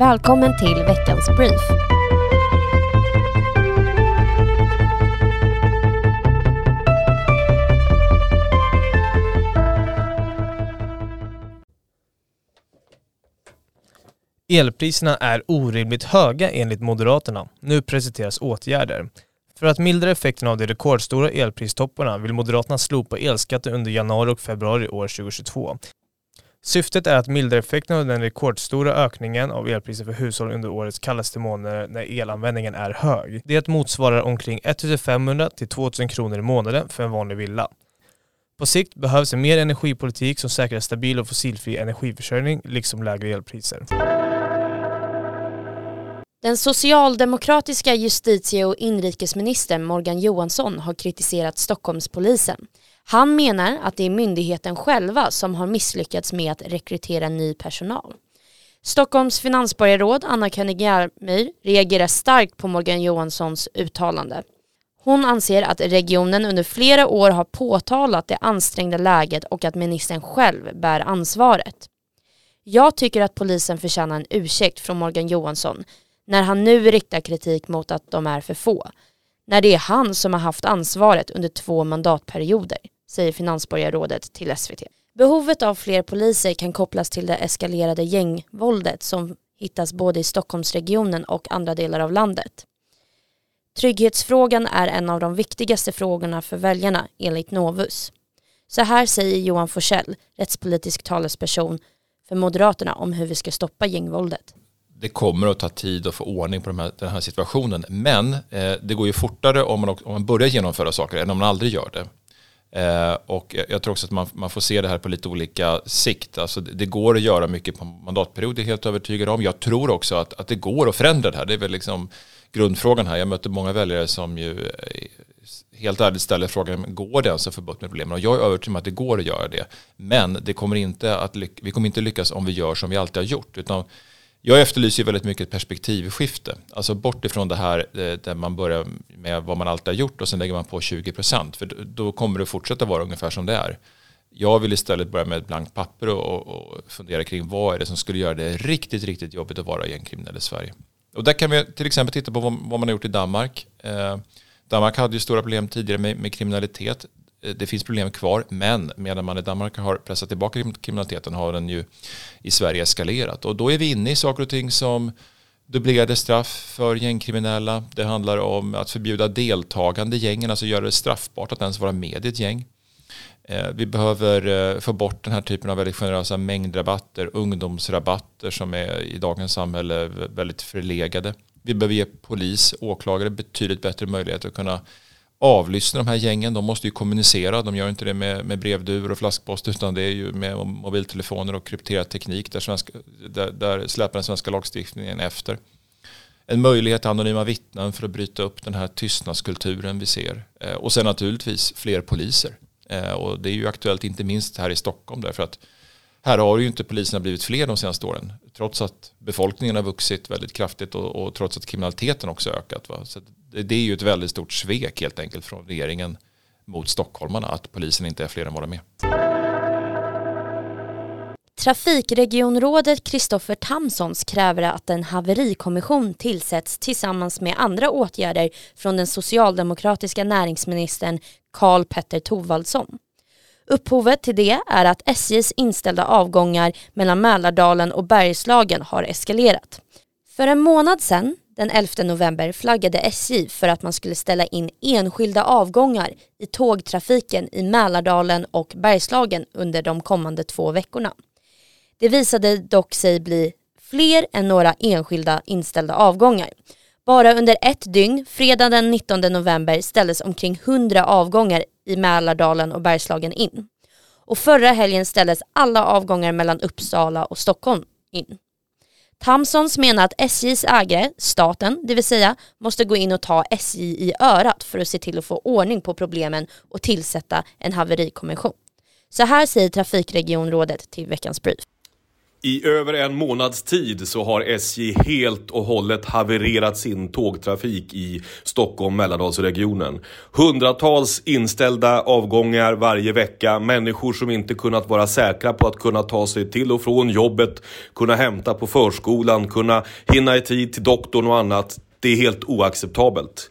Välkommen till veckans brief. Elpriserna är orimligt höga enligt Moderaterna. Nu presenteras åtgärder. För att mildra effekterna av de rekordstora elpristopparna vill Moderaterna slopa elskatten under januari och februari år 2022. Syftet är att mildra effekten av den rekordstora ökningen av elpriser för hushåll under årets kallaste månader när elanvändningen är hög. Det motsvarar omkring 1500 till 2000 kronor i månaden för en vanlig villa. På sikt behövs en mer energipolitik som säkrar stabil och fossilfri energiförsörjning liksom lägre elpriser. Den socialdemokratiska justitie och inrikesministern Morgan Johansson har kritiserat Stockholmspolisen. Han menar att det är myndigheten själva som har misslyckats med att rekrytera ny personal. Stockholms finansborgarråd Anna König reagerar starkt på Morgan Johanssons uttalande. Hon anser att regionen under flera år har påtalat det ansträngda läget och att ministern själv bär ansvaret. Jag tycker att polisen förtjänar en ursäkt från Morgan Johansson när han nu riktar kritik mot att de är för få. När det är han som har haft ansvaret under två mandatperioder, säger finansborgarrådet till SVT. Behovet av fler poliser kan kopplas till det eskalerade gängvåldet som hittas både i Stockholmsregionen och andra delar av landet. Trygghetsfrågan är en av de viktigaste frågorna för väljarna enligt Novus. Så här säger Johan Forsell, rättspolitisk talesperson för Moderaterna om hur vi ska stoppa gängvåldet det kommer att ta tid att få ordning på de här, den här situationen. Men eh, det går ju fortare om man, om man börjar genomföra saker än om man aldrig gör det. Eh, och jag tror också att man, man får se det här på lite olika sikt. Alltså det, det går att göra mycket på mandatperiod, det är helt övertygad om. Jag tror också att, att det går att förändra det här. Det är väl liksom grundfrågan här. Jag möter många väljare som ju eh, helt ärligt ställer frågan, går det ens att få bukt med problemen? Och jag är övertygad om att det går att göra det. Men det kommer inte att vi kommer inte lyckas om vi gör som vi alltid har gjort. Utan jag efterlyser väldigt mycket ett perspektivskifte. Alltså bort ifrån det här eh, där man börjar med vad man alltid har gjort och sen lägger man på 20 procent. För då kommer det fortsätta vara ungefär som det är. Jag vill istället börja med ett blankt papper och, och fundera kring vad är det som skulle göra det riktigt, riktigt jobbigt att vara gängkriminell i Sverige. Och där kan vi till exempel titta på vad, vad man har gjort i Danmark. Eh, Danmark hade ju stora problem tidigare med, med kriminalitet. Eh, det finns problem kvar, men medan man i Danmark har pressat tillbaka kriminaliteten har den ju i Sverige eskalerat. Och då är vi inne i saker och ting som dubblerade straff för gängkriminella. Det handlar om att förbjuda deltagande i gängen, alltså göra det straffbart att ens vara med i ett gäng. Eh, vi behöver eh, få bort den här typen av väldigt generösa mängdrabatter, ungdomsrabatter som är i dagens samhälle väldigt förlegade. Vi behöver ge polis, åklagare betydligt bättre möjligheter att kunna avlyssna de här gängen. De måste ju kommunicera. De gör inte det med, med brevduvor och flaskpost utan det är ju med mobiltelefoner och krypterad teknik där, svenska, där, där släpar den svenska lagstiftningen efter. En möjlighet till anonyma vittnen för att bryta upp den här tystnadskulturen vi ser. Eh, och sen naturligtvis fler poliser. Eh, och det är ju aktuellt inte minst här i Stockholm därför att här har ju inte poliserna blivit fler de senaste åren. Trots att befolkningen har vuxit väldigt kraftigt och, och trots att kriminaliteten också ökat. Va? Så det, det, är ju ett väldigt stort svek helt enkelt från regeringen mot stockholmarna att polisen inte är fler än vad de är. Trafikregionrådet Kristoffer Tamsons kräver att en haverikommission tillsätts tillsammans med andra åtgärder från den socialdemokratiska näringsministern Karl Petter Thorwaldsson. Upphovet till det är att SJs inställda avgångar mellan Mälardalen och Bergslagen har eskalerat. För en månad sedan, den 11 november, flaggade SJ för att man skulle ställa in enskilda avgångar i tågtrafiken i Mälardalen och Bergslagen under de kommande två veckorna. Det visade dock sig bli fler än några enskilda inställda avgångar. Bara under ett dygn, fredag den 19 november, ställdes omkring 100 avgångar i Mälardalen och Bergslagen in. Och förra helgen ställdes alla avgångar mellan Uppsala och Stockholm in. Tamsons menar att SJs ägare, staten, det vill säga, måste gå in och ta SJ i örat för att se till att få ordning på problemen och tillsätta en haverikommission. Så här säger Trafikregionrådet till veckans brief. I över en månads tid så har SJ helt och hållet havererat sin tågtrafik i Stockholm Mälardalsregionen. Hundratals inställda avgångar varje vecka, människor som inte kunnat vara säkra på att kunna ta sig till och från jobbet, kunna hämta på förskolan, kunna hinna i tid till doktorn och annat. Det är helt oacceptabelt.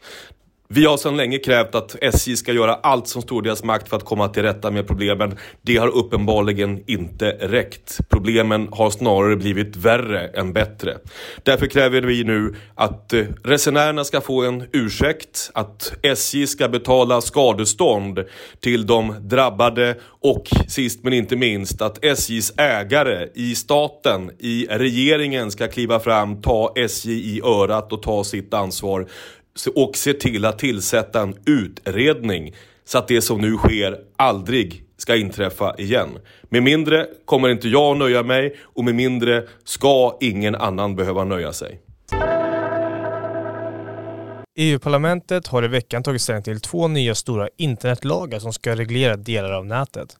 Vi har sedan länge krävt att SJ ska göra allt som står i deras makt för att komma till rätta med problemen. Det har uppenbarligen inte räckt. Problemen har snarare blivit värre än bättre. Därför kräver vi nu att eh, resenärerna ska få en ursäkt, att SJ ska betala skadestånd till de drabbade och sist men inte minst att SJs ägare i staten, i regeringen ska kliva fram, ta SJ i örat och ta sitt ansvar och se till att tillsätta en utredning så att det som nu sker aldrig ska inträffa igen. Med mindre kommer inte jag nöja mig och med mindre ska ingen annan behöva nöja sig. EU-parlamentet har i veckan tagit ställning till två nya stora internetlagar som ska reglera delar av nätet.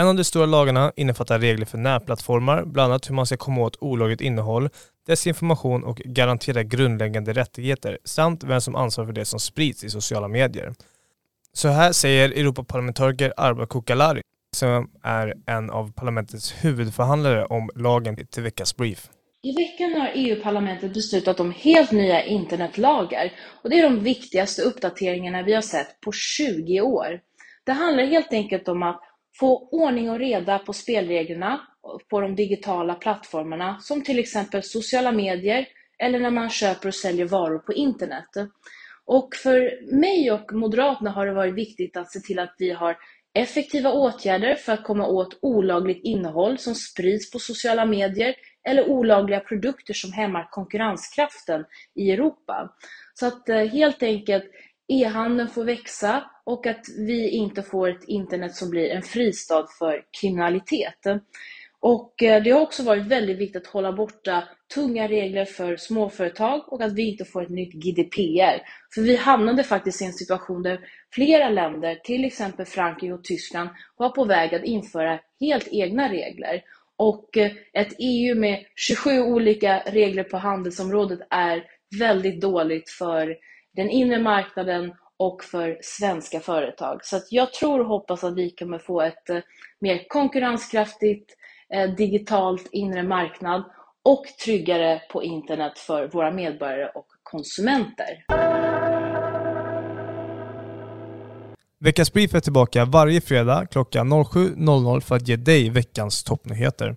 En av de stora lagarna innefattar regler för nätplattformar, bland annat hur man ska komma åt olagligt innehåll, desinformation och garantera grundläggande rättigheter samt vem som ansvarar för det som sprids i sociala medier. Så här säger Europaparlamentariker Arba Kukalari som är en av parlamentets huvudförhandlare om lagen till veckans brief. I veckan har EU-parlamentet beslutat om helt nya internetlagar och det är de viktigaste uppdateringarna vi har sett på 20 år. Det handlar helt enkelt om att få ordning och reda på spelreglerna på de digitala plattformarna som till exempel sociala medier eller när man köper och säljer varor på internet. Och för mig och Moderaterna har det varit viktigt att se till att vi har effektiva åtgärder för att komma åt olagligt innehåll som sprids på sociala medier eller olagliga produkter som hämmar konkurrenskraften i Europa. Så att eh, helt enkelt e-handeln får växa och att vi inte får ett internet som blir en fristad för kriminalitet. Och eh, det har också varit väldigt viktigt att hålla borta tunga regler för småföretag och att vi inte får ett nytt GDPR. För vi hamnade faktiskt i en situation där flera länder, till exempel Frankrike och Tyskland, var på väg att införa helt egna regler. Och eh, ett EU med 27 olika regler på handelsområdet är väldigt dåligt för den inre marknaden och för svenska företag. Så jag tror och hoppas att vi kommer få ett eh, mer konkurrenskraftigt eh, digitalt inre marknad och tryggare på internet för våra medborgare och konsumenter. Veckans Brief är tillbaka varje fredag klockan 07.00 för att ge dig veckans toppnyheter.